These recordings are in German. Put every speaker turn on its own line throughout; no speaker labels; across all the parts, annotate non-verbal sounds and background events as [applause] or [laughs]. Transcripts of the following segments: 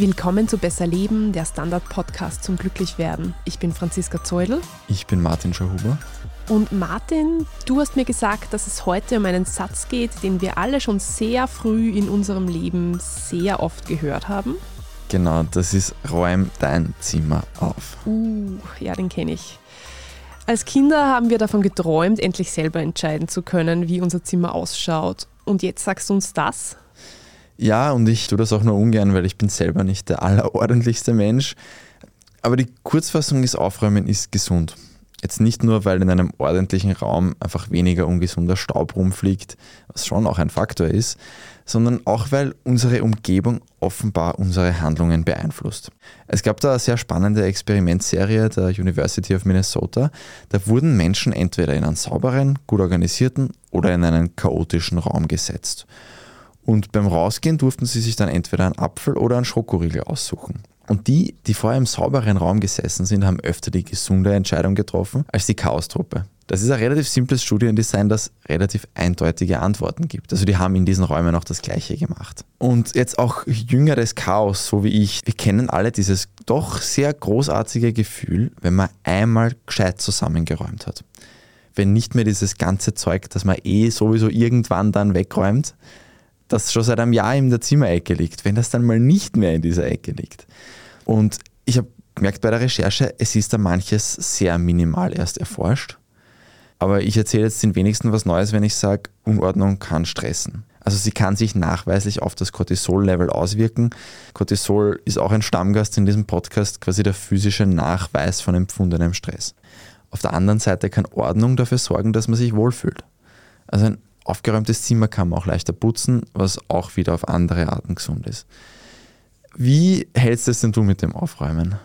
Willkommen zu Besser Leben, der Standard-Podcast zum Glücklichwerden. Ich bin Franziska Zeudel.
Ich bin Martin Schauhuber.
Und Martin, du hast mir gesagt, dass es heute um einen Satz geht, den wir alle schon sehr früh in unserem Leben sehr oft gehört haben.
Genau, das ist Räum dein Zimmer auf.
Uh, ja, den kenne ich. Als Kinder haben wir davon geträumt, endlich selber entscheiden zu können, wie unser Zimmer ausschaut. Und jetzt sagst du uns das?
Ja, und ich tue das auch nur ungern, weil ich bin selber nicht der allerordentlichste Mensch. Aber die Kurzfassung ist, Aufräumen ist gesund. Jetzt nicht nur, weil in einem ordentlichen Raum einfach weniger ungesunder Staub rumfliegt, was schon auch ein Faktor ist, sondern auch, weil unsere Umgebung offenbar unsere Handlungen beeinflusst. Es gab da eine sehr spannende Experimentserie der University of Minnesota. Da wurden Menschen entweder in einen sauberen, gut organisierten oder in einen chaotischen Raum gesetzt. Und beim Rausgehen durften sie sich dann entweder einen Apfel oder einen Schokoriegel aussuchen. Und die, die vorher im sauberen Raum gesessen sind, haben öfter die gesunde Entscheidung getroffen als die Chaostruppe. Das ist ein relativ simples Studiendesign, das relativ eindeutige Antworten gibt. Also die haben in diesen Räumen auch das Gleiche gemacht. Und jetzt auch jüngeres Chaos, so wie ich. Wir kennen alle dieses doch sehr großartige Gefühl, wenn man einmal gescheit zusammengeräumt hat. Wenn nicht mehr dieses ganze Zeug, das man eh sowieso irgendwann dann wegräumt, das schon seit einem Jahr in der Zimmerecke liegt, wenn das dann mal nicht mehr in dieser Ecke liegt. Und ich habe gemerkt bei der Recherche, es ist da manches sehr minimal erst erforscht. Aber ich erzähle jetzt den wenigsten was Neues, wenn ich sage, Unordnung kann stressen. Also sie kann sich nachweislich auf das Cortisol-Level auswirken. Cortisol ist auch ein Stammgast in diesem Podcast, quasi der physische Nachweis von empfundenem Stress. Auf der anderen Seite kann Ordnung dafür sorgen, dass man sich wohlfühlt. Also ein aufgeräumtes Zimmer kann man auch leichter putzen, was auch wieder auf andere Arten gesund ist. Wie hältst du es denn du mit dem Aufräumen?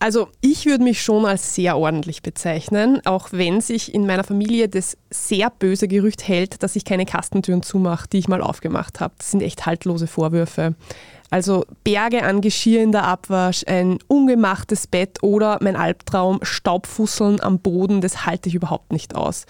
Also ich würde mich schon als sehr ordentlich bezeichnen, auch wenn sich in meiner Familie das sehr böse Gerücht hält, dass ich keine Kastentüren zumache, die ich mal aufgemacht habe. Das sind echt haltlose Vorwürfe. Also Berge an Geschirr in der Abwasch, ein ungemachtes Bett oder mein Albtraum, Staubfusseln am Boden, das halte ich überhaupt nicht aus.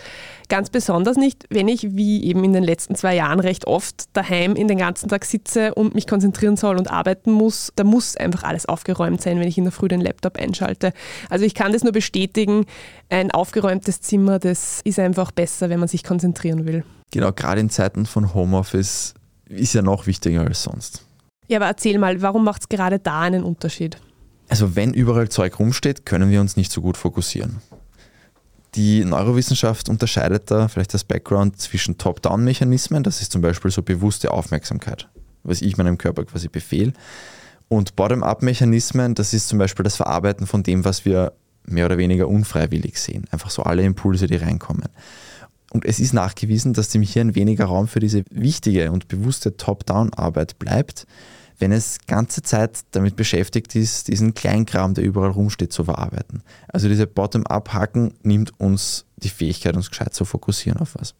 Ganz besonders nicht, wenn ich, wie eben in den letzten zwei Jahren recht oft, daheim in den ganzen Tag sitze und mich konzentrieren soll und arbeiten muss. Da muss einfach alles aufgeräumt sein, wenn ich in der Früh den Laptop einschalte. Also ich kann das nur bestätigen, ein aufgeräumtes Zimmer, das ist einfach besser, wenn man sich konzentrieren will.
Genau, gerade in Zeiten von Homeoffice ist ja noch wichtiger als sonst.
Ja, aber erzähl mal, warum macht es gerade da einen Unterschied?
Also wenn überall Zeug rumsteht, können wir uns nicht so gut fokussieren. Die Neurowissenschaft unterscheidet da vielleicht das Background zwischen Top-Down-Mechanismen, das ist zum Beispiel so bewusste Aufmerksamkeit, was ich meinem Körper quasi befehle, und Bottom-Up-Mechanismen, das ist zum Beispiel das Verarbeiten von dem, was wir mehr oder weniger unfreiwillig sehen. Einfach so alle Impulse, die reinkommen. Und es ist nachgewiesen, dass dem Hirn weniger Raum für diese wichtige und bewusste Top-Down-Arbeit bleibt, wenn es ganze Zeit damit beschäftigt ist, diesen Kleinkram, der überall rumsteht, zu verarbeiten. Also diese Bottom-up-Hacken nimmt uns die Fähigkeit, uns gescheit zu fokussieren auf was.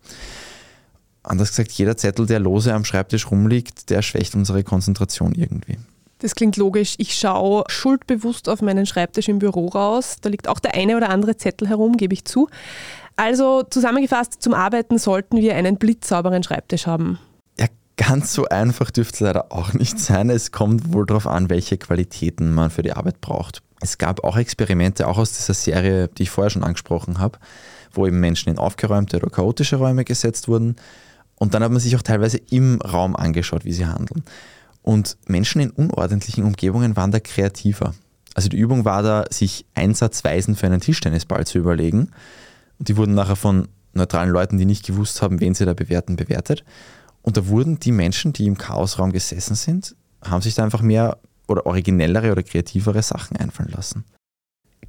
Anders gesagt, jeder Zettel, der lose am Schreibtisch rumliegt, der schwächt unsere Konzentration irgendwie.
Das klingt logisch. Ich schaue schuldbewusst auf meinen Schreibtisch im Büro raus. Da liegt auch der eine oder andere Zettel herum, gebe ich zu. Also zusammengefasst, zum Arbeiten sollten wir einen blitzsauberen Schreibtisch haben.
Ganz so einfach dürfte es leider auch nicht sein. Es kommt wohl darauf an, welche Qualitäten man für die Arbeit braucht. Es gab auch Experimente, auch aus dieser Serie, die ich vorher schon angesprochen habe, wo eben Menschen in aufgeräumte oder chaotische Räume gesetzt wurden. Und dann hat man sich auch teilweise im Raum angeschaut, wie sie handeln. Und Menschen in unordentlichen Umgebungen waren da kreativer. Also die Übung war da, sich Einsatzweisen für einen Tischtennisball zu überlegen und die wurden nachher von neutralen Leuten, die nicht gewusst haben, wen sie da bewerten, bewertet. Und da wurden die Menschen, die im Chaosraum gesessen sind, haben sich da einfach mehr oder originellere oder kreativere Sachen einfallen lassen.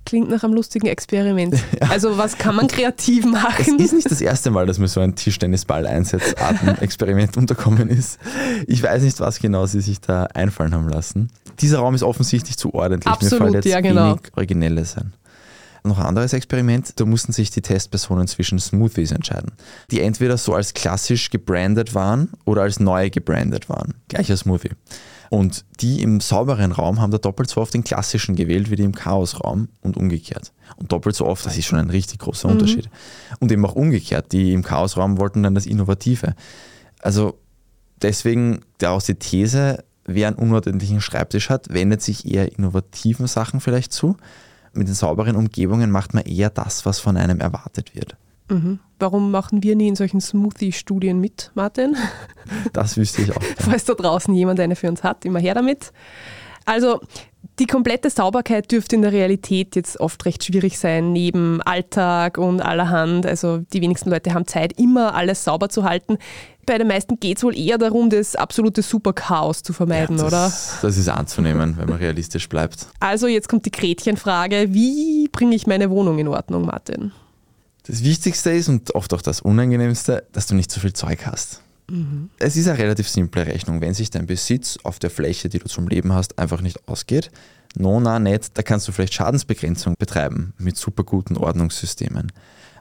Klingt nach einem lustigen Experiment. [laughs] Ja. Also was kann man kreativ machen?
Es ist nicht das erste Mal, dass mir so ein Tischtennisball-Einsatzarten-Experiment [laughs] unterkommen ist. Ich weiß nicht, was genau sie sich da einfallen haben lassen. Dieser Raum ist offensichtlich zu ordentlich.
Absolut,
mir fallen jetzt
ja, genau.
wenig Originelle sein noch ein anderes Experiment, da mussten sich die Testpersonen zwischen Smoothies entscheiden, die entweder so als klassisch gebrandet waren oder als neu gebrandet waren. Gleicher Smoothie. Und die im sauberen Raum haben da doppelt so oft den klassischen gewählt wie die im Chaosraum und umgekehrt. Und doppelt so oft, das ist schon ein richtig großer mhm. Unterschied. Und eben auch umgekehrt, die im Chaosraum wollten dann das Innovative. Also deswegen daraus die These, wer einen unordentlichen Schreibtisch hat, wendet sich eher innovativen Sachen vielleicht zu. Mit den sauberen Umgebungen macht man eher das, was von einem erwartet wird.
Mhm. Warum machen wir nie in solchen Smoothie-Studien mit, Martin? [laughs]
Das wüsste ich auch.
Falls da draußen jemand eine für uns hat, immer her damit. Also die komplette Sauberkeit dürfte in der Realität jetzt oft recht schwierig sein, neben Alltag und allerhand. Also die wenigsten Leute haben Zeit, immer alles sauber zu halten. Bei den meisten geht es wohl eher darum, das absolute Superchaos zu vermeiden,
ja, das,
oder?
Das ist anzunehmen, wenn man realistisch bleibt.
Also jetzt kommt die Gretchenfrage, wie bringe ich meine Wohnung in Ordnung, Martin?
Das Wichtigste ist und oft auch das Unangenehmste, dass du nicht so viel Zeug hast. Mhm. Es ist eine relativ simple Rechnung. Wenn sich dein Besitz auf der Fläche, die du zum Leben hast, einfach nicht ausgeht, no, na, nicht, da kannst du vielleicht Schadensbegrenzung betreiben mit super guten Ordnungssystemen.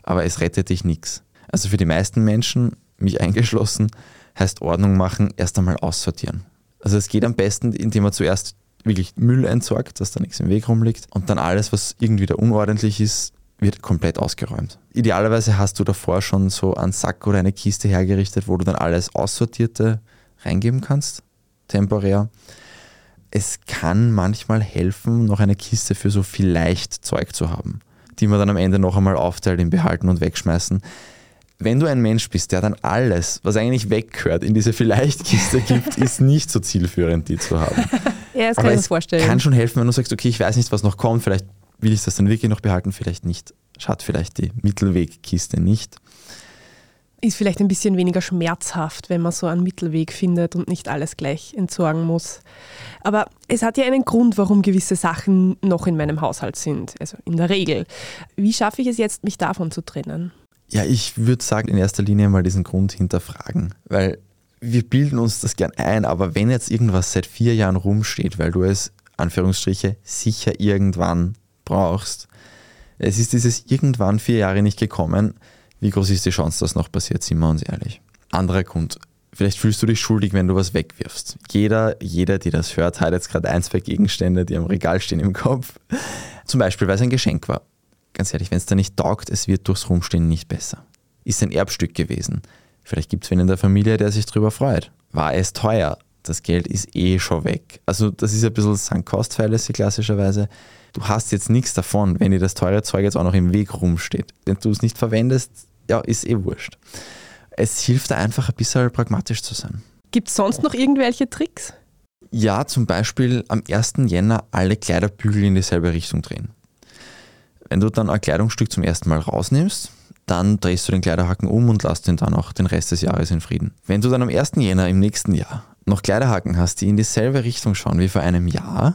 Aber es rettet dich nichts. Also für die meisten Menschen, mich eingeschlossen, heißt Ordnung machen erst einmal aussortieren. Also es geht am besten, indem man zuerst wirklich Müll entsorgt, dass da nichts im Weg rumliegt und dann alles, was irgendwie da unordentlich ist, wird komplett ausgeräumt. Idealerweise hast du davor schon so einen Sack oder eine Kiste hergerichtet, wo du dann alles Aussortierte reingeben kannst, temporär. Es kann manchmal helfen, noch eine Kiste für so vielleicht Zeug zu haben, die man dann am Ende noch einmal aufteilt, in Behalten und Wegschmeißen. Wenn du ein Mensch bist, der dann alles, was eigentlich weggehört, in diese Vielleicht-Kiste gibt, [laughs] ist nicht so zielführend, die zu haben. [laughs]
Ja, das kann ich mir vorstellen.
Kann schon helfen, wenn du sagst, okay, ich weiß nicht, was noch kommt, vielleicht will ich das dann wirklich noch behalten, vielleicht nicht. Schaut vielleicht die Mittelwegkiste nicht.
Ist vielleicht ein bisschen weniger schmerzhaft, wenn man so einen Mittelweg findet und nicht alles gleich entsorgen muss. Aber es hat ja einen Grund, warum gewisse Sachen noch in meinem Haushalt sind, also in der Regel. Wie schaffe ich es jetzt, mich davon zu trennen?
Ja, ich würde sagen, in erster Linie mal diesen Grund hinterfragen, weil wir bilden uns das gern ein, aber wenn jetzt irgendwas seit vier Jahren rumsteht, weil du es, Anführungsstriche, sicher irgendwann brauchst. Es ist dieses irgendwann vier Jahre nicht gekommen. Wie groß ist die Chance, dass noch passiert, sind wir uns ehrlich. Anderer Grund. Vielleicht fühlst du dich schuldig, wenn du was wegwirfst. Jeder, jeder, die das hört, hat jetzt gerade ein, zwei Gegenstände, die am Regal stehen im Kopf. Zum Beispiel, weil es ein Geschenk war. Ganz ehrlich, wenn es da nicht taugt, es wird durchs Rumstehen nicht besser. Ist ein Erbstück gewesen. Vielleicht gibt es wen in der Familie, der sich darüber freut. War es teuer? Das Geld ist eh schon weg. Also das ist ein bisschen Sunk Cost Fallacy klassischerweise du hast jetzt nichts davon, wenn dir das teure Zeug jetzt auch noch im Weg rumsteht. Wenn du es nicht verwendest, ja, ist eh wurscht. Es hilft da einfach ein bisschen pragmatisch zu sein.
Gibt es sonst noch irgendwelche Tricks?
Ja, zum Beispiel am 1. Jänner alle Kleiderbügel in dieselbe Richtung drehen. Wenn du dann ein Kleidungsstück zum ersten Mal rausnimmst, dann drehst du den Kleiderhaken um und lässt ihn dann auch den Rest des Jahres in Frieden. Wenn du dann am 1. Jänner im nächsten Jahr noch Kleiderhaken hast, die in dieselbe Richtung schauen wie vor einem Jahr,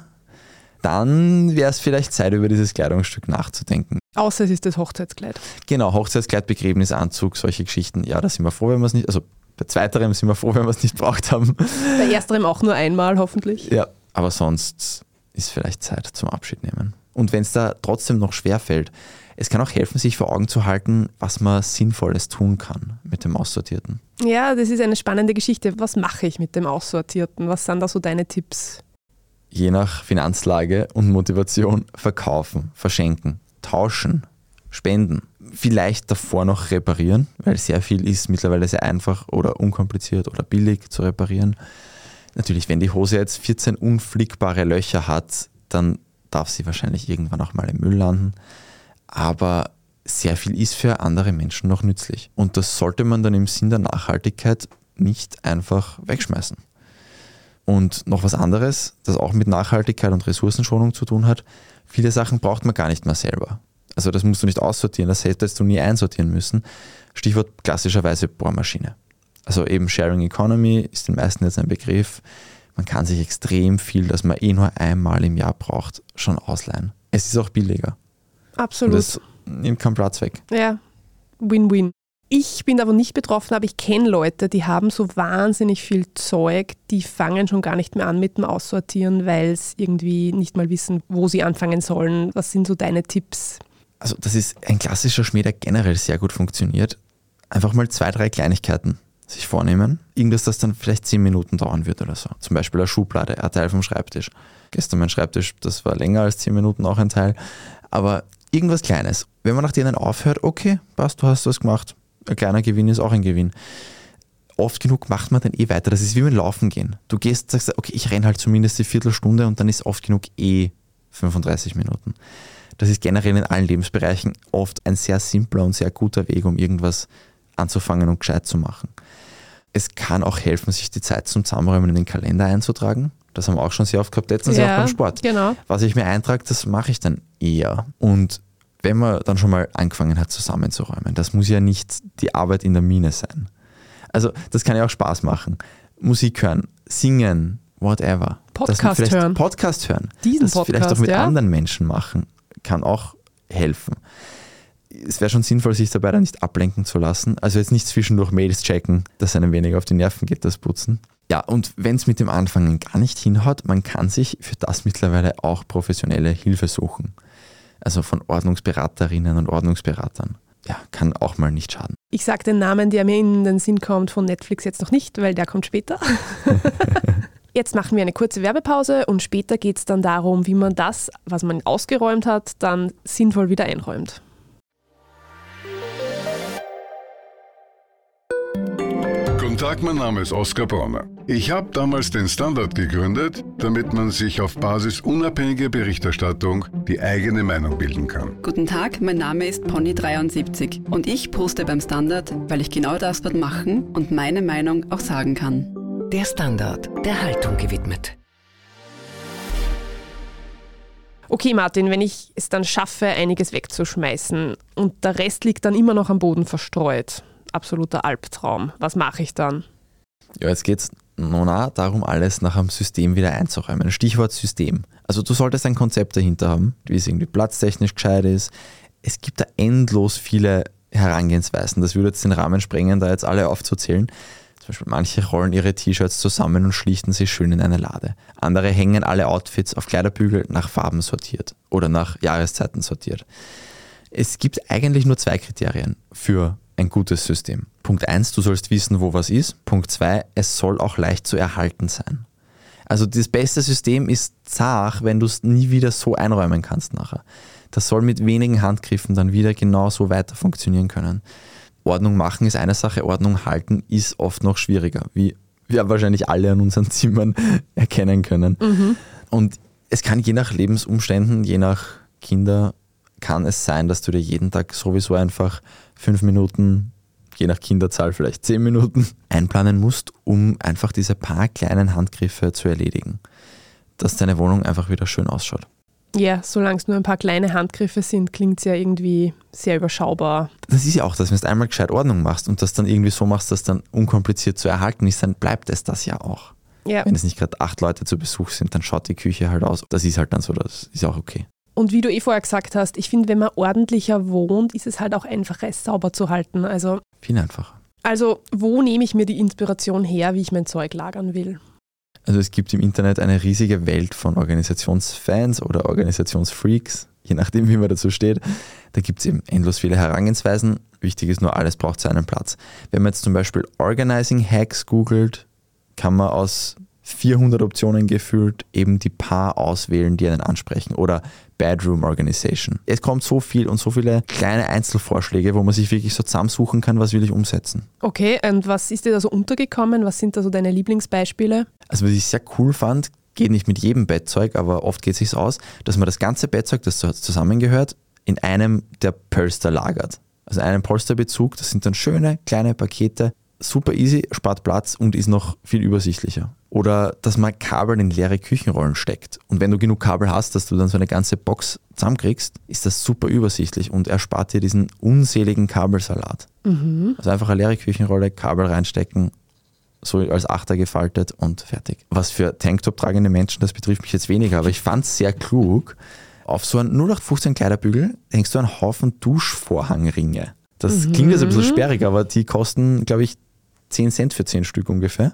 dann wäre es vielleicht Zeit, über dieses Kleidungsstück nachzudenken.
Außer es ist das Hochzeitskleid.
Genau, Hochzeitskleid, Begräbnisanzug, solche Geschichten. Ja, da sind wir froh, wenn wir es nicht, also bei zweiterem sind wir froh, wenn wir es nicht braucht haben.
Bei ersterem auch nur einmal, hoffentlich.
Ja, aber sonst ist vielleicht Zeit zum Abschied nehmen. Und wenn es da trotzdem noch schwer fällt, es kann auch helfen, sich vor Augen zu halten, was man Sinnvolles tun kann mit dem Aussortierten.
Ja, das ist eine spannende Geschichte. Was mache ich mit dem Aussortierten? Was sind da so deine Tipps?
je nach Finanzlage und Motivation verkaufen, verschenken, tauschen, spenden. Vielleicht davor noch reparieren, weil sehr viel ist mittlerweile sehr einfach oder unkompliziert oder billig zu reparieren. Natürlich, wenn die Hose jetzt 14 unflickbare Löcher hat, dann darf sie wahrscheinlich irgendwann auch mal im Müll landen. Aber sehr viel ist für andere Menschen noch nützlich. Und das sollte man dann im Sinn der Nachhaltigkeit nicht einfach wegschmeißen. Und noch was anderes, das auch mit Nachhaltigkeit und Ressourcenschonung zu tun hat. Viele Sachen braucht man gar nicht mehr selber. Also das musst du nicht aussortieren, das hättest du nie einsortieren müssen. Stichwort klassischerweise Bohrmaschine. Also eben Sharing Economy ist den meisten jetzt ein Begriff. Man kann sich extrem viel, das man eh nur einmal im Jahr braucht, schon ausleihen. Es ist auch billiger.
Absolut. Und
es nimmt keinen Platz weg.
Ja, Win-Win. Ich bin davon nicht betroffen, aber ich kenne Leute, die haben so wahnsinnig viel Zeug, die fangen schon gar nicht mehr an mit dem Aussortieren, weil es irgendwie nicht mal wissen, wo sie anfangen sollen. Was sind so deine Tipps?
Also das ist ein klassischer Schmäh, der generell sehr gut funktioniert. Einfach mal zwei, drei Kleinigkeiten sich vornehmen. Irgendwas, das dann vielleicht zehn Minuten dauern wird oder so. Zum Beispiel eine Schublade, ein Teil vom Schreibtisch. Gestern mein Schreibtisch, das war länger als zehn Minuten auch ein Teil. Aber irgendwas Kleines. Wenn man nach denen aufhört, okay, passt, du hast was gemacht, ein kleiner Gewinn ist auch ein Gewinn. oft genug macht man dann eh weiter. Das ist wie beim Laufen gehen. Du gehst, sagst, okay, ich renne halt zumindest die Viertelstunde und dann ist oft genug eh 35 Minuten. Das ist generell in allen Lebensbereichen oft ein sehr simpler und sehr guter Weg, um irgendwas anzufangen und gescheit zu machen. Es kann auch helfen, sich die Zeit zum Zusammenräumen in den Kalender einzutragen. Das haben wir auch schon sehr oft gehabt, letztens ja, auch beim Sport.
Genau.
Was ich mir eintrage, das mache ich dann eher. Und wenn man dann schon mal angefangen hat, zusammenzuräumen, das muss ja nicht die Arbeit in der Mine sein. Also das kann ja auch Spaß machen. Musik hören, singen, whatever.
Podcast hören.
Podcast hören.
Diesen
das
Podcast,
vielleicht auch mit
ja?
anderen Menschen machen, kann auch helfen. Es wäre schon sinnvoll, sich dabei dann nicht ablenken zu lassen. Also jetzt nicht zwischendurch Mails checken, dass einem weniger auf die Nerven geht, das Putzen. Ja, und wenn es mit dem Anfangen gar nicht hinhaut, man kann sich für das mittlerweile auch professionelle Hilfe suchen. Also von Ordnungsberaterinnen und Ordnungsberatern. Ja, kann auch mal nicht schaden.
Ich sage den Namen, der mir in den Sinn kommt, von Netflix jetzt noch nicht, weil der kommt später. [laughs] Jetzt machen wir eine kurze Werbepause und später geht es dann darum, wie man das, was man ausgeräumt hat, dann sinnvoll wieder einräumt.
Tag, mein Name ist Oskar Bronner. Ich habe damals den Standard gegründet, damit man sich auf Basis unabhängiger Berichterstattung die eigene Meinung bilden kann.
Guten Tag, mein Name ist Pony73 und ich poste beim Standard, weil ich genau das dort machen und meine Meinung auch sagen kann.
Der Standard, der Haltung gewidmet.
Okay, Martin, wenn ich es dann schaffe, einiges wegzuschmeißen und der Rest liegt dann immer noch am Boden verstreut, absoluter Albtraum. Was mache ich dann?
Ja, jetzt geht es nun auch darum, alles nach einem System wieder einzuräumen. Stichwort System. Also du solltest ein Konzept dahinter haben, wie es irgendwie platztechnisch gescheit ist. Es gibt da endlos viele Herangehensweisen. Das würde jetzt den Rahmen sprengen, da jetzt alle aufzuzählen. Zum Beispiel manche rollen ihre T-Shirts zusammen und schlichten sie schön in eine Lade. Andere hängen alle Outfits auf Kleiderbügel nach Farben sortiert oder nach Jahreszeiten sortiert. Es gibt eigentlich nur zwei Kriterien für ein gutes System. Punkt 1, du sollst wissen, wo was ist. Punkt 2, es soll auch leicht zu erhalten sein. Also das beste System ist zart, wenn du es nie wieder so einräumen kannst nachher. Das soll mit wenigen Handgriffen dann wieder genauso weiter funktionieren können. Ordnung machen ist eine Sache, Ordnung halten ist oft noch schwieriger, wie wir wahrscheinlich alle an unseren Zimmern [laughs] erkennen können.
Mhm.
Und es kann je nach Lebensumständen, je nach Kinder, kann es sein, dass du dir jeden Tag sowieso einfach fünf Minuten, je nach Kinderzahl vielleicht zehn Minuten, [laughs] einplanen musst, um einfach diese paar kleinen Handgriffe zu erledigen. Dass deine Wohnung einfach wieder schön ausschaut.
Ja, solange es nur ein paar kleine Handgriffe sind, klingt es ja irgendwie sehr überschaubar.
Das ist ja auch das, wenn du einmal gescheit Ordnung machst und das dann irgendwie so machst, dass dann unkompliziert zu erhalten ist, dann bleibt es das ja auch.
Ja.
Wenn es nicht gerade acht Leute zu Besuch sind, dann schaut die Küche halt aus. Das ist halt dann so, das ist auch okay.
Und wie du eh vorher gesagt hast, ich finde, wenn man ordentlicher wohnt, ist es halt auch einfacher, es sauber zu halten. Also,
Viel einfacher.
also wo nehme ich mir die Inspiration her, wie ich mein Zeug lagern will?
Also es gibt im Internet eine riesige Welt von Organisationsfans oder Organisationsfreaks, je nachdem, wie man dazu steht. Da gibt es eben endlos viele Herangehensweisen. Wichtig ist nur, alles braucht seinen Platz. Wenn man jetzt zum Beispiel Organizing Hacks googelt, kann man aus 400 Optionen gefühlt eben die paar auswählen, die einen ansprechen. Oder Bedroom Organization. Es kommt so viel und so viele kleine Einzelvorschläge, wo man sich wirklich so zusammensuchen kann, was will ich umsetzen.
Okay, und was ist dir da so untergekommen? Was sind da so deine Lieblingsbeispiele?
Also was ich sehr cool fand, geht nicht mit jedem Bettzeug, aber oft geht es sich aus, dass man das ganze Bettzeug, das zusammengehört, in einem der Polster lagert. Also einen Polsterbezug, das sind dann schöne kleine Pakete, super easy, spart Platz und ist noch viel übersichtlicher. Oder dass man Kabel in leere Küchenrollen steckt. Und wenn du genug Kabel hast, dass du dann so eine ganze Box zusammenkriegst, ist das super übersichtlich und erspart dir diesen unseligen Kabelsalat. Also einfach eine leere Küchenrolle, Kabel reinstecken, so als Achter gefaltet und fertig. Was für Tanktop tragende Menschen, das betrifft mich jetzt weniger, aber ich fand es sehr klug. Auf so einen 0815 Kleiderbügel hängst du einen Haufen Duschvorhangringe. Das klingt jetzt ein bisschen sperrig, aber die kosten, glaube ich, 10 Cent für 10 Stück ungefähr.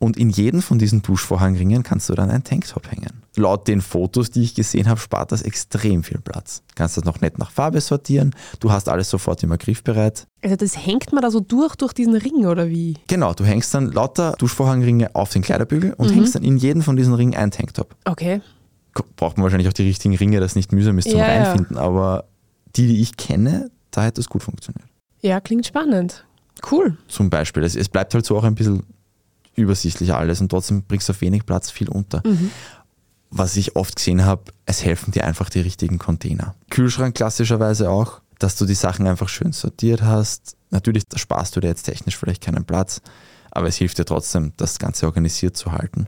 Und in jedem von diesen Duschvorhangringen kannst du dann einen Tanktop hängen. Laut den Fotos, die ich gesehen habe, spart das extrem viel Platz. Kannst das noch nett nach Farbe sortieren. Du hast alles sofort immer griffbereit.
Also das hängt man da so durch, durch diesen Ring oder wie?
Genau, du hängst dann lauter Duschvorhangringe auf den Kleiderbügel und hängst dann in jeden von diesen Ringen einen Tanktop.
Okay.
Braucht man wahrscheinlich auch die richtigen Ringe, das nicht mühsam ist zum
Ja, ja.
Reinfinden. Aber die, die ich kenne, da hätte es gut funktioniert.
Ja, klingt spannend. Cool.
Zum Beispiel. Es, es bleibt halt so auch ein bisschen übersichtlich alles und trotzdem bringst du auf wenig Platz viel unter. Was ich oft gesehen habe, es helfen dir einfach die richtigen Container. Kühlschrank klassischerweise auch, dass du die Sachen einfach schön sortiert hast. Natürlich da sparst du dir jetzt technisch vielleicht keinen Platz, aber es hilft dir trotzdem, das Ganze organisiert zu halten.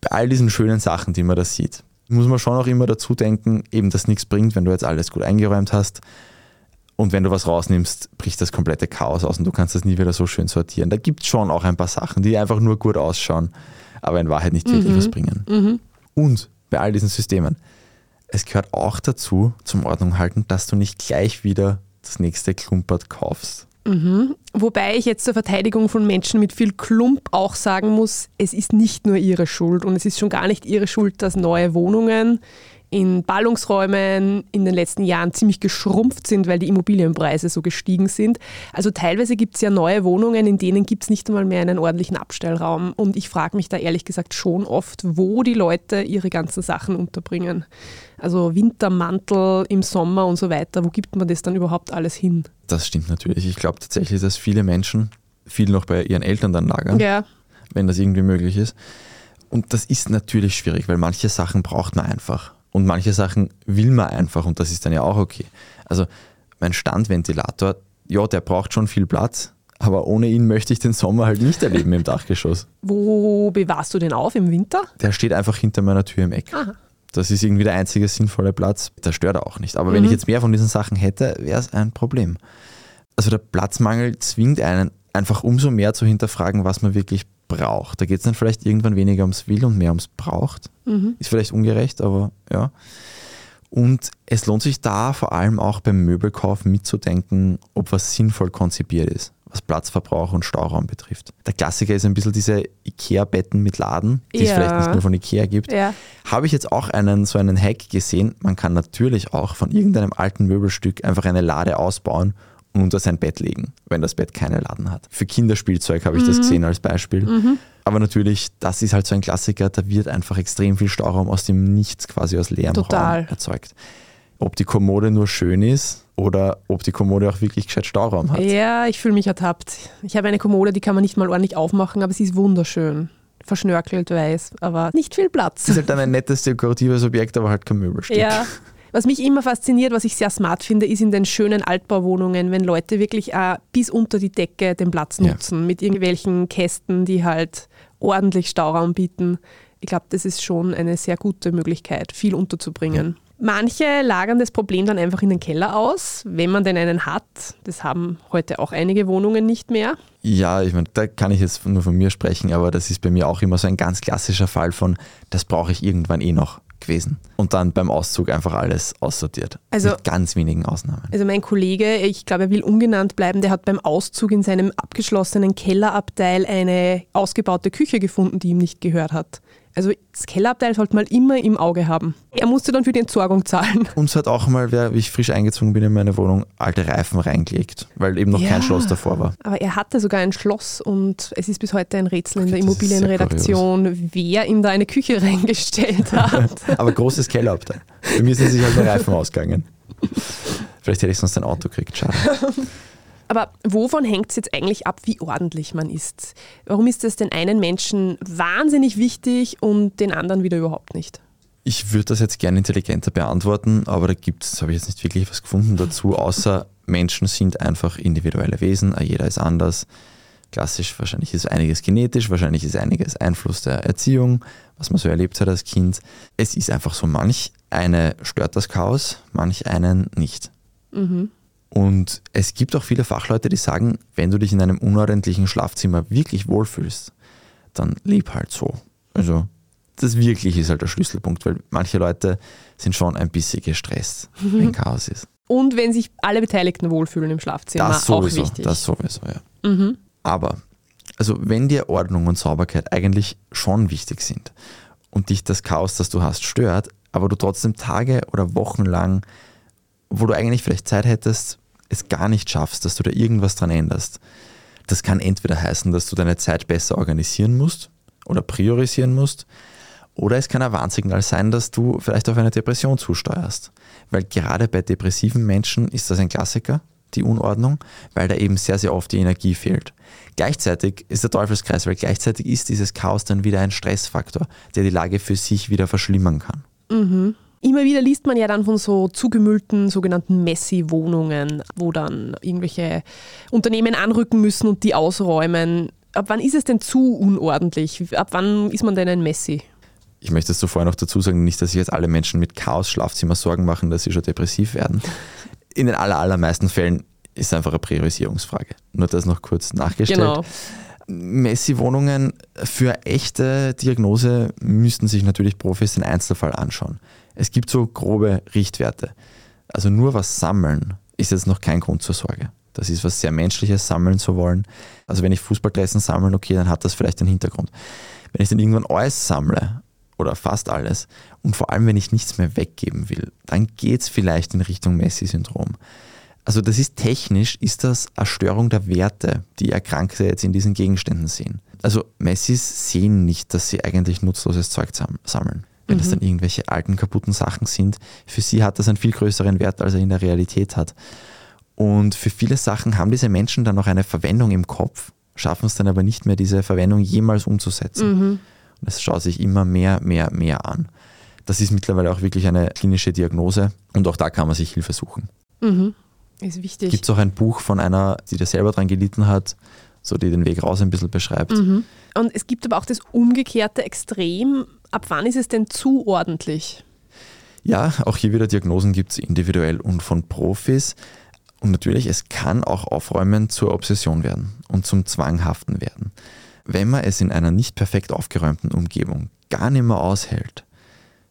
Bei all diesen schönen Sachen, die man da sieht, muss man schon auch immer dazu denken, eben, dass nichts bringt, wenn du jetzt alles gut eingeräumt hast. Und wenn du was rausnimmst, bricht das komplette Chaos aus und du kannst das nie wieder so schön sortieren. Da gibt es schon auch ein paar Sachen, die einfach nur gut ausschauen, aber in Wahrheit nicht wirklich was bringen. Und bei all diesen Systemen, es gehört auch dazu, zum Ordnung halten, dass du nicht gleich wieder das nächste Klumpert kaufst.
Wobei ich jetzt zur Verteidigung von Menschen mit viel Klump auch sagen muss, es ist nicht nur ihre Schuld und es ist schon gar nicht ihre Schuld, dass neue Wohnungen in Ballungsräumen in den letzten Jahren ziemlich geschrumpft sind, weil die Immobilienpreise so gestiegen sind. Also teilweise gibt es ja neue Wohnungen, in denen gibt es nicht einmal mehr einen ordentlichen Abstellraum. Und ich frage mich da ehrlich gesagt schon oft, wo die Leute ihre ganzen Sachen unterbringen. Also Wintermantel im Sommer und so weiter, wo gibt man das dann überhaupt alles hin?
Das stimmt natürlich. Ich glaube tatsächlich, dass viele Menschen viel noch bei ihren Eltern dann lagern.
Ja,
wenn das irgendwie möglich ist. Und das ist natürlich schwierig, weil manche Sachen braucht man einfach. Und manche Sachen will man einfach und das ist dann ja auch okay. Also mein Standventilator, ja, der braucht schon viel Platz, aber ohne ihn möchte ich den Sommer halt nicht erleben im Dachgeschoss. [laughs]
wo bewahrst du den auf im Winter?
Der steht einfach hinter meiner Tür im Eck.
Aha.
Das ist irgendwie der einzige sinnvolle Platz. Der stört auch nicht. Aber wenn ich jetzt mehr von diesen Sachen hätte, wäre es ein Problem. Also der Platzmangel zwingt einen einfach umso mehr zu hinterfragen, was man wirklich braucht. Da geht es dann vielleicht irgendwann weniger ums Will und mehr ums Braucht. Ist vielleicht ungerecht, aber ja. Und es lohnt sich da vor allem auch beim Möbelkauf mitzudenken, ob was sinnvoll konzipiert ist, was Platzverbrauch und Stauraum betrifft. Der Klassiker ist ein bisschen diese IKEA-Betten mit Laden, die es
Ja.
vielleicht nicht nur von IKEA gibt.
Ja.
Habe ich jetzt auch einen, so einen Hack gesehen. Man kann natürlich auch von irgendeinem alten Möbelstück einfach eine Lade ausbauen unter sein Bett legen, wenn das Bett keine Laden hat. Für Kinderspielzeug habe ich das gesehen als Beispiel. Aber natürlich, das ist halt so ein Klassiker, da wird einfach extrem viel Stauraum aus dem Nichts quasi aus leerem
Total.
Raum erzeugt. Ob die Kommode nur schön ist oder ob die Kommode auch wirklich gescheit Stauraum hat.
Ja, ich fühle mich ertappt. Ich habe eine Kommode, die kann man nicht mal ordentlich aufmachen, aber sie ist wunderschön. Verschnörkelt weiß, aber nicht viel Platz.
Das ist halt dann ein nettes dekoratives Objekt, aber halt kein Möbelstück.
Ja. [laughs] Was mich immer fasziniert, was ich sehr smart finde, ist in den schönen Altbauwohnungen, wenn Leute wirklich äh, bis unter die Decke den Platz
Ja.
nutzen, mit irgendwelchen Kästen, die halt ordentlich Stauraum bieten. Ich glaube, das ist schon eine sehr gute Möglichkeit, viel unterzubringen. Manche lagern das Problem dann einfach in den Keller aus, wenn man denn einen hat. Das haben heute auch einige Wohnungen nicht mehr.
Ja, ich meine, da kann ich jetzt nur von mir sprechen, aber das ist bei mir auch immer so ein ganz klassischer Fall von, das brauche ich irgendwann eh noch gewesen. Und dann beim Auszug einfach alles aussortiert.
Also-
Mit ganz wenigen Ausnahmen.
Also mein Kollege, ich glaube, er will ungenannt bleiben, der hat beim Auszug in seinem abgeschlossenen Kellerabteil eine ausgebaute Küche gefunden, die ihm nicht gehört hat. Also das Kellerabteil sollte man immer im Auge haben. Er musste dann für die Entsorgung zahlen. [laughs]
Uns hat auch mal, wer, wie ich frisch eingezogen bin in meine Wohnung, alte Reifen reingelegt, weil eben noch
Ja.
kein Schloss davor war.
Aber er hatte sogar ein Schloss und es ist bis heute ein Rätsel in der Immobilienredaktion, wer ihm da eine Küche [laughs] reingestellt hat. [laughs]
Aber großes Kellerabteil. Bei mir sind sich halt die Reifen ausgegangen. Vielleicht hätte ich sonst ein Auto gekriegt, schade.
Aber wovon hängt es jetzt eigentlich ab, wie ordentlich man ist? Warum ist das den einen Menschen wahnsinnig wichtig und den anderen wieder überhaupt nicht?
Ich würde das jetzt gerne intelligenter beantworten, aber da gibt es, habe ich jetzt nicht wirklich was gefunden dazu, außer Menschen sind einfach individuelle Wesen, jeder ist anders. Klassisch, wahrscheinlich ist einiges genetisch, wahrscheinlich ist einiges Einfluss der Erziehung, was man so erlebt hat als Kind. Es ist einfach so, manch eine stört das Chaos, manch einen nicht. Und es gibt auch viele Fachleute, die sagen, wenn du dich in einem unordentlichen Schlafzimmer wirklich wohlfühlst, dann leb halt so. Also das wirklich ist halt der Schlüsselpunkt, weil manche Leute sind schon ein bisschen gestresst, wenn Chaos ist.
Und wenn sich alle Beteiligten wohlfühlen im Schlafzimmer,
Das
auch
sowieso,
wichtig.
das sowieso, ja. Aber, also wenn dir Ordnung und Sauberkeit eigentlich schon wichtig sind und dich das Chaos, das du hast, stört, aber du trotzdem Tage oder Wochen lang, wo du eigentlich vielleicht Zeit hättest, es gar nicht schaffst, dass du da irgendwas dran änderst. Das kann entweder heißen, dass du deine Zeit besser organisieren musst oder priorisieren musst, oder es kann ein Warnsignal sein, dass du vielleicht auf eine Depression zusteuerst. Weil gerade bei depressiven Menschen ist das ein Klassiker. die Unordnung, weil da eben sehr, sehr oft die Energie fehlt. Gleichzeitig ist der Teufelskreis, weil gleichzeitig ist dieses Chaos dann wieder ein Stressfaktor, der die Lage für sich wieder verschlimmern kann.
Mhm. Immer wieder liest man ja dann von so zugemüllten sogenannten Messi-Wohnungen, wo dann irgendwelche Unternehmen anrücken müssen und die ausräumen. Ab wann ist es denn zu unordentlich? Ab wann ist man denn ein Messi?
Ich möchte es vorher noch dazu sagen, nicht, dass sich jetzt alle Menschen mit Chaos-Schlafzimmer Sorgen machen, dass sie schon depressiv werden. [laughs] In den aller, allermeisten Fällen ist es einfach eine Priorisierungsfrage. Nur das noch kurz nachgestellt. Genau. Messi-Wohnungen für echte Diagnose müssten sich natürlich Profis den Einzelfall anschauen. Es gibt so grobe Richtwerte. Also nur was sammeln ist jetzt noch kein Grund zur Sorge. Das ist was sehr Menschliches, sammeln zu wollen. Also wenn ich Fußballgleisen sammeln, okay, dann hat das vielleicht einen Hintergrund. Wenn ich dann irgendwann alles sammle oder fast alles und vor allem wenn ich nichts mehr weggeben will, dann geht es vielleicht in Richtung Messi-Syndrom. Also das ist technisch, ist das eine Störung der Werte, die Erkrankte jetzt in diesen Gegenständen sehen. Also Messis sehen nicht, dass sie eigentlich nutzloses Zeug sammeln wenn mhm. das dann irgendwelche alten, kaputten Sachen sind. Für sie hat das einen viel größeren Wert, als er in der Realität hat. Und für viele Sachen haben diese Menschen dann noch eine Verwendung im Kopf, schaffen es dann aber nicht mehr, diese Verwendung jemals umzusetzen. Mhm. Und das schaut sich immer mehr, mehr, mehr an. Das ist mittlerweile auch wirklich eine klinische Diagnose und auch da kann man sich Hilfe suchen.
Mhm. Ist wichtig.
Gibt es auch ein Buch von einer, die da selber dran gelitten hat, so die den Weg raus ein bisschen beschreibt.
Mhm. Und es gibt aber auch das umgekehrte Extrem. Ab wann ist es denn zu ordentlich?
Ja, auch hier wieder Diagnosen gibt es individuell und von Profis. Und natürlich, es kann auch Aufräumen zur Obsession werden und zum Zwanghaften werden. Wenn man es in einer nicht perfekt aufgeräumten Umgebung gar nicht mehr aushält,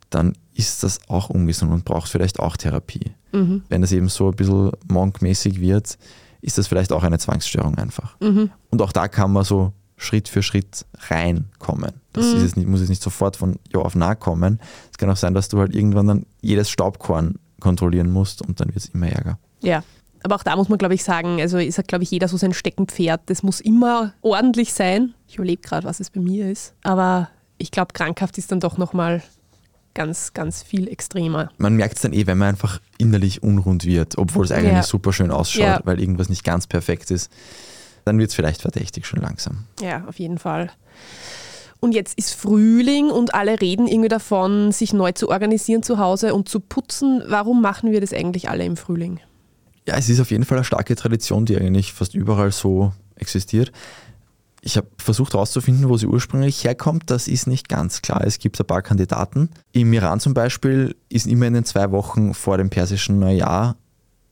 dann ist das auch ungesund und braucht vielleicht auch Therapie. Mhm. Wenn es eben so ein bisschen monkmäßig wird, ist das vielleicht auch eine Zwangsstörung einfach. Mhm. Und auch da kann man so Schritt für Schritt reinkommen. Das mhm. jetzt nicht, muss jetzt nicht sofort von ja auf nah kommen. Es kann auch sein, dass du halt irgendwann dann jedes Staubkorn kontrollieren musst und dann wird es immer ärger.
Ja. Aber auch da muss man, glaube ich, sagen, also ist, glaube ich, jeder so sein Steckenpferd. Das muss immer ordentlich sein. Ich überlege gerade, was es bei mir ist. Aber ich glaube, krankhaft ist dann doch nochmal ganz, ganz viel extremer.
Man merkt es dann eh, wenn man einfach innerlich unrund wird, obwohl es eigentlich ja. super schön ausschaut, ja. weil irgendwas nicht ganz perfekt ist. Dann wird es vielleicht verdächtig schon langsam.
Ja, auf jeden Fall. Und jetzt ist Frühling und alle reden irgendwie davon, sich neu zu organisieren zu Hause und zu putzen. Warum machen wir das eigentlich alle im Frühling?
Ja, es ist auf jeden Fall eine starke Tradition, die eigentlich fast überall so existiert. Ich habe versucht herauszufinden, wo sie ursprünglich herkommt. Das ist nicht ganz klar. Es gibt ein paar Kandidaten. Im Iran zum Beispiel ist immer in den zwei Wochen vor dem persischen Neujahr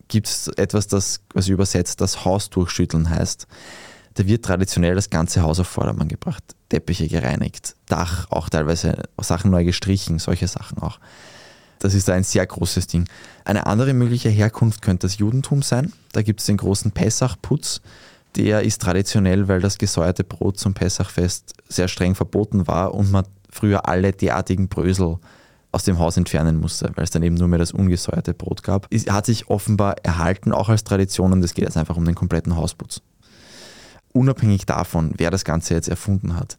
gibt es etwas, das quasi übersetzt das Haus durchschütteln heißt. Da wird traditionell das ganze Haus auf Vordermann gebracht. Teppiche gereinigt, Dach auch teilweise Sachen neu gestrichen, solche Sachen auch. Das ist ein sehr großes Ding. Eine andere mögliche Herkunft könnte das Judentum sein. Da gibt es den großen Pessachputz der ist traditionell, weil das gesäuerte Brot zum Pessachfest sehr streng verboten war und man früher alle derartigen Brösel aus dem Haus entfernen musste, weil es dann eben nur mehr das ungesäuerte Brot gab. Es hat sich offenbar erhalten, auch als Tradition, und es geht jetzt einfach um den kompletten Hausputz. Unabhängig davon, wer das Ganze jetzt erfunden hat,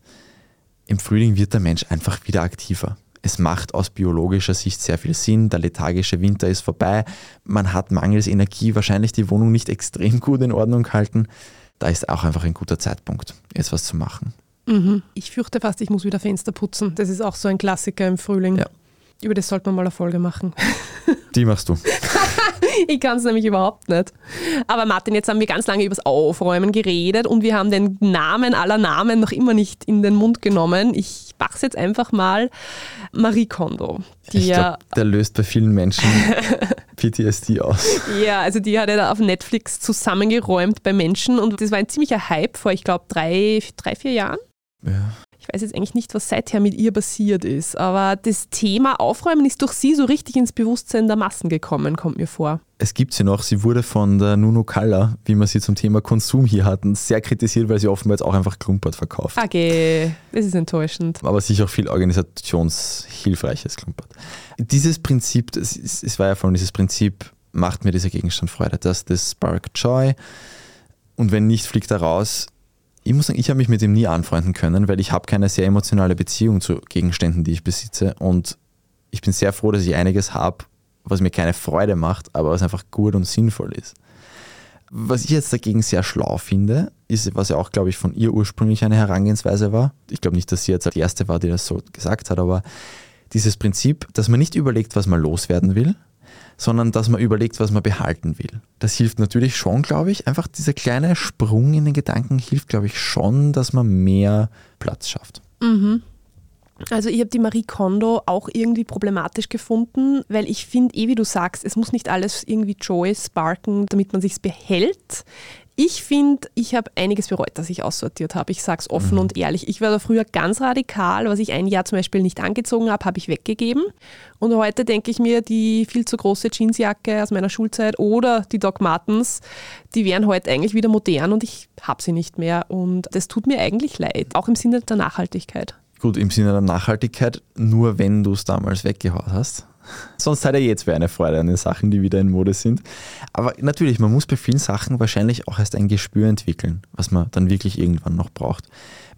im Frühling wird der Mensch einfach wieder aktiver. Es macht aus biologischer Sicht sehr viel Sinn. Der lethargische Winter ist vorbei. Man hat mangels Energie wahrscheinlich die Wohnung nicht extrem gut in Ordnung gehalten da ist auch einfach ein guter Zeitpunkt, jetzt was zu machen.
Mhm. Ich fürchte fast, ich muss wieder Fenster putzen. Das ist auch so ein Klassiker im Frühling. Ja. Über das sollte man mal eine Folge machen. [laughs]
Die machst du. [laughs]
ich kann es nämlich überhaupt nicht. Aber Martin, jetzt haben wir ganz lange über das Aufräumen geredet und wir haben den Namen aller Namen noch immer nicht in den Mund genommen. Ich mach's jetzt einfach mal. Marie Kondo.
Die ich glaube, der löst bei vielen Menschen [laughs] PTSD aus.
Ja, also die hat ja da auf Netflix zusammengeräumt bei Menschen und das war ein ziemlicher Hype vor, ich glaube, drei, drei, vier Jahren. Ja. Ich weiß jetzt eigentlich nicht, was seither mit ihr passiert ist, aber das Thema Aufräumen ist durch sie so richtig ins Bewusstsein der Massen gekommen, kommt mir vor.
Es gibt sie noch, sie wurde von der Nuno Kalla, wie wir sie zum Thema Konsum hier hatten, sehr kritisiert, weil sie offenbar jetzt auch einfach Klumpert verkauft.
Okay, das ist enttäuschend.
Aber sicher auch viel organisationshilfreiches Klumpert. Dieses Prinzip, es war ja vor allem dieses Prinzip, macht mir dieser Gegenstand Freude, das, das Spark Joy. Und wenn nicht, fliegt er raus ich muss sagen, ich habe mich mit ihm nie anfreunden können, weil ich habe keine sehr emotionale Beziehung zu Gegenständen, die ich besitze. Und ich bin sehr froh, dass ich einiges habe, was mir keine Freude macht, aber was einfach gut und sinnvoll ist. Was ich jetzt dagegen sehr schlau finde, ist, was ja auch, glaube ich, von ihr ursprünglich eine Herangehensweise war. Ich glaube nicht, dass sie jetzt die erste war, die das so gesagt hat, aber dieses Prinzip, dass man nicht überlegt, was man loswerden will, sondern dass man überlegt, was man behalten will. Das hilft natürlich schon, glaube ich. Einfach dieser kleine Sprung in den Gedanken hilft, glaube ich, schon, dass man mehr Platz schafft.
Mhm. Also ich habe die Marie Kondo auch irgendwie problematisch gefunden, weil ich finde, eh wie du sagst, es muss nicht alles irgendwie Joy sparken, damit man sich behält. Ich finde, ich habe einiges bereut, dass ich aussortiert habe. Ich sage es offen mhm. und ehrlich. Ich war da früher ganz radikal. Was ich ein Jahr zum Beispiel nicht angezogen habe, habe ich weggegeben. Und heute denke ich mir, die viel zu große Jeansjacke aus meiner Schulzeit oder die Doc Martens, die wären heute eigentlich wieder modern und ich habe sie nicht mehr. Und das tut mir eigentlich leid, auch im Sinne der Nachhaltigkeit.
Gut, im Sinne der Nachhaltigkeit, nur wenn du es damals weggehaut hast. Sonst hat er jetzt wäre eine Freude an den Sachen, die wieder in Mode sind. Aber natürlich, man muss bei vielen Sachen wahrscheinlich auch erst ein Gespür entwickeln, was man dann wirklich irgendwann noch braucht.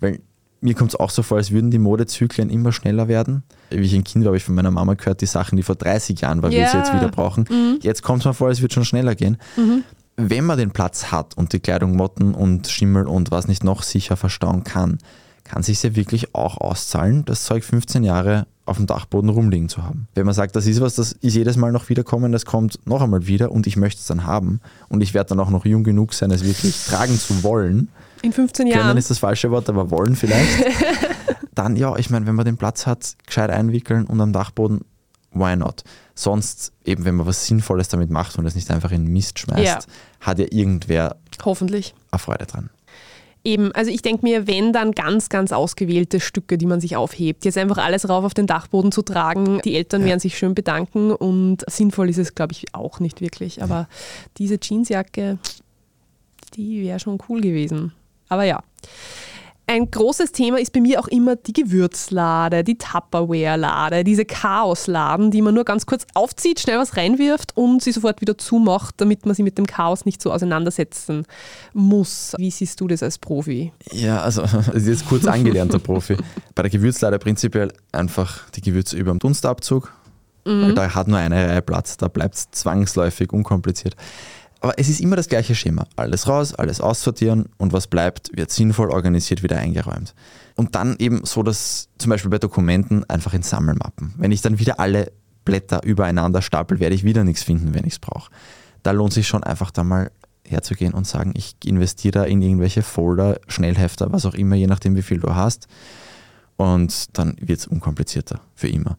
Weil mir kommt es auch so vor, als würden die Modezyklen immer schneller werden. Wie ich ein Kind war, habe ich von meiner Mama gehört, die Sachen, die vor 30 Jahren waren, yeah. wir sie jetzt wieder brauchen. Mhm. Jetzt kommt es mir vor, es wird schon schneller gehen. Mhm. Wenn man den Platz hat und die Kleidung Motten und Schimmel und was nicht noch sicher verstauen kann, kann sich ja wirklich auch auszahlen, das Zeug 15 Jahre auf dem Dachboden rumliegen zu haben. Wenn man sagt, das ist was, das ist jedes Mal noch wiederkommen, das kommt noch einmal wieder und ich möchte es dann haben und ich werde dann auch noch jung genug sein, es wirklich tragen zu wollen.
In 15 Jahren.
Können ist das falsche Wort, aber wollen vielleicht. [laughs] dann ja, ich meine, wenn man den Platz hat, gescheit einwickeln und am Dachboden, why not? Sonst, eben wenn man was Sinnvolles damit macht und es nicht einfach in Mist schmeißt, ja. hat ja irgendwer
hoffentlich
eine Freude dran.
Eben, also ich denke mir, wenn dann ganz, ganz ausgewählte Stücke, die man sich aufhebt, jetzt einfach alles rauf auf den Dachboden zu tragen, die Eltern ja. werden sich schön bedanken und sinnvoll ist es, glaube ich, auch nicht wirklich. Aber diese Jeansjacke, die wäre schon cool gewesen. Aber ja. Ein großes Thema ist bei mir auch immer die Gewürzlade, die Tupperware-Lade, diese Chaosladen, die man nur ganz kurz aufzieht, schnell was reinwirft und sie sofort wieder zumacht, damit man sie mit dem Chaos nicht so auseinandersetzen muss. Wie siehst du das als Profi?
Ja, also [laughs] das ist jetzt kurz angelernter Profi. Bei der Gewürzlade prinzipiell einfach die Gewürze über dem Dunstabzug. Mhm. Da hat nur eine Reihe Platz, da bleibt es zwangsläufig unkompliziert. Aber es ist immer das gleiche Schema. Alles raus, alles aussortieren und was bleibt, wird sinnvoll organisiert wieder eingeräumt. Und dann eben so, dass zum Beispiel bei Dokumenten einfach in Sammelmappen. Wenn ich dann wieder alle Blätter übereinander stapel, werde ich wieder nichts finden, wenn ich es brauche. Da lohnt sich schon einfach da mal herzugehen und sagen, ich investiere da in irgendwelche Folder, Schnellhefter, was auch immer, je nachdem, wie viel du hast. Und dann wird es unkomplizierter für immer.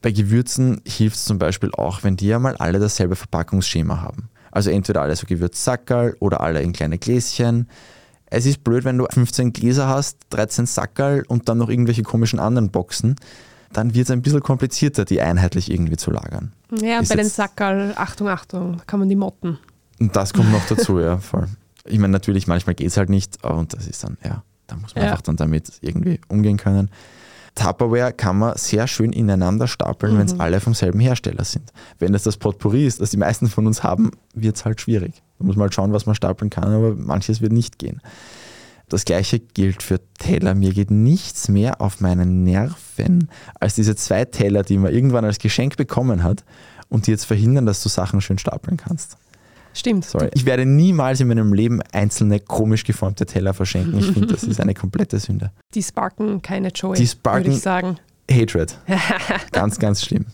Bei Gewürzen hilft es zum Beispiel auch, wenn die ja mal alle dasselbe Verpackungsschema haben. Also entweder alle so Gewürzsackerl oder alle in kleine Gläschen. Es ist blöd, wenn du 15 Gläser hast, 13 Sackerl und dann noch irgendwelche komischen anderen Boxen. Dann wird es ein bisschen komplizierter, die einheitlich irgendwie zu lagern.
Ja, und bei den Sackerl, Achtung, Achtung, da kann man die motten.
Und das kommt noch dazu, ja, voll. Ich meine, natürlich, manchmal geht es halt nicht, und das ist dann, ja, da muss man ja. einfach dann damit irgendwie umgehen können. Tupperware kann man sehr schön ineinander stapeln, mhm. wenn es alle vom selben Hersteller sind. Wenn es das Potpourri ist, das die meisten von uns haben, wird es halt schwierig. Da muss man halt schauen, was man stapeln kann, aber manches wird nicht gehen. Das gleiche gilt für Teller. Mir geht nichts mehr auf meinen Nerven als diese zwei Teller, die man irgendwann als Geschenk bekommen hat und die jetzt verhindern, dass du Sachen schön stapeln kannst.
Stimmt.
Sorry. Ich werde niemals in meinem Leben einzelne komisch geformte Teller verschenken. Ich finde, das ist eine komplette Sünde.
Die sparken keine Joy,
Die sparken
würde ich sagen.
Hatred. [laughs] ganz, ganz schlimm.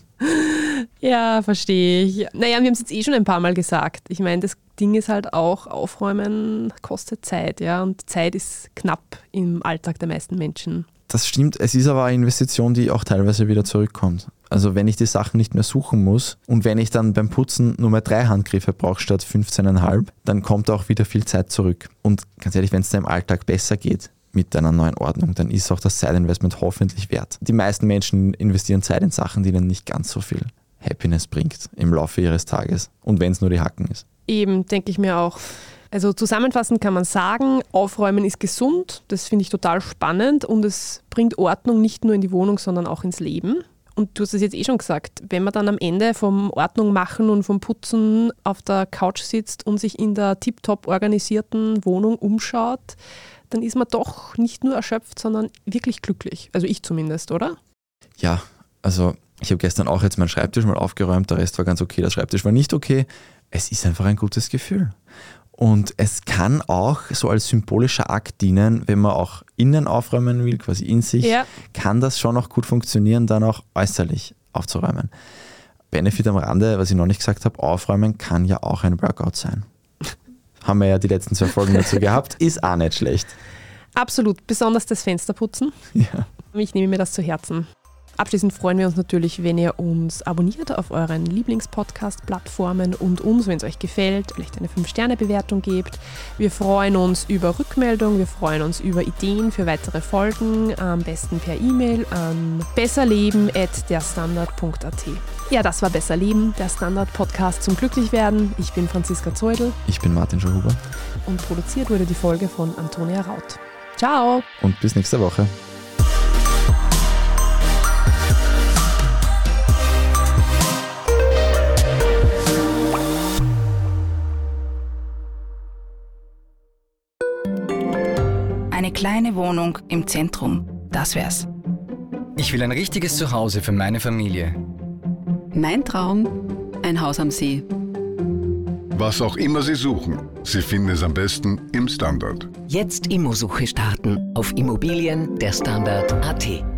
Ja, verstehe ich. Naja, wir haben es jetzt eh schon ein paar Mal gesagt. Ich meine, das Ding ist halt auch, aufräumen kostet Zeit, ja. Und Zeit ist knapp im Alltag der meisten Menschen.
Das stimmt. Es ist aber eine Investition, die auch teilweise wieder zurückkommt. Also wenn ich die Sachen nicht mehr suchen muss und wenn ich dann beim Putzen nur mehr drei Handgriffe brauche statt 15,5, dann kommt auch wieder viel Zeit zurück. Und ganz ehrlich, wenn es dir im Alltag besser geht, mit deiner neuen Ordnung, dann ist auch das Zeitinvestment hoffentlich wert. Die meisten Menschen investieren Zeit in Sachen, die ihnen nicht ganz so viel Happiness bringt im Laufe ihres Tages. Und wenn es nur die Hacken ist.
Eben, denke ich mir auch. Also zusammenfassend kann man sagen, Aufräumen ist gesund. Das finde ich total spannend und es bringt Ordnung nicht nur in die Wohnung, sondern auch ins Leben. Und du hast es jetzt eh schon gesagt, wenn man dann am Ende vom Ordnung machen und vom Putzen auf der Couch sitzt und sich in der tiptop organisierten Wohnung umschaut, dann ist man doch nicht nur erschöpft, sondern wirklich glücklich. Also ich zumindest, oder?
Ja, also ich habe gestern auch jetzt meinen Schreibtisch mal aufgeräumt, der Rest war ganz okay, der Schreibtisch war nicht okay. Es ist einfach ein gutes Gefühl. Und es kann auch so als symbolischer Akt dienen, wenn man auch innen aufräumen will, quasi in sich,
Ja.
kann das schon auch gut funktionieren, dann auch äußerlich aufzuräumen. Benefit am Rande, was ich noch nicht gesagt habe, aufräumen kann ja auch ein Workout sein. [laughs] Haben wir ja die letzten zwei Folgen dazu gehabt, ist auch nicht schlecht.
Absolut, besonders das Fensterputzen.
Ja.
Ich nehme mir das zu Herzen. Abschließend freuen wir uns natürlich, wenn ihr uns abonniert auf euren Lieblingspodcast-Plattformen und uns, wenn es euch gefällt, vielleicht eine 5-Sterne-Bewertung gebt. Wir freuen uns über Rückmeldung, wir freuen uns über Ideen für weitere Folgen, am besten per E-Mail an besserleben.derstandard.at. Ja, das war Besser Leben, der Standard-Podcast zum Glücklichwerden. Ich bin Franziska Zeudel
Ich bin Martin Schauhuber
und produziert wurde die Folge von Antonia Raut. Ciao!
und bis nächste Woche.
Eine kleine Wohnung im Zentrum, das wär's.
Ich will ein richtiges Zuhause für meine Familie.
Mein Traum, ein Haus am See.
Was auch immer Sie suchen, Sie finden es am besten im Standard.
Jetzt Immosuche starten auf Immobilien der Standard.at.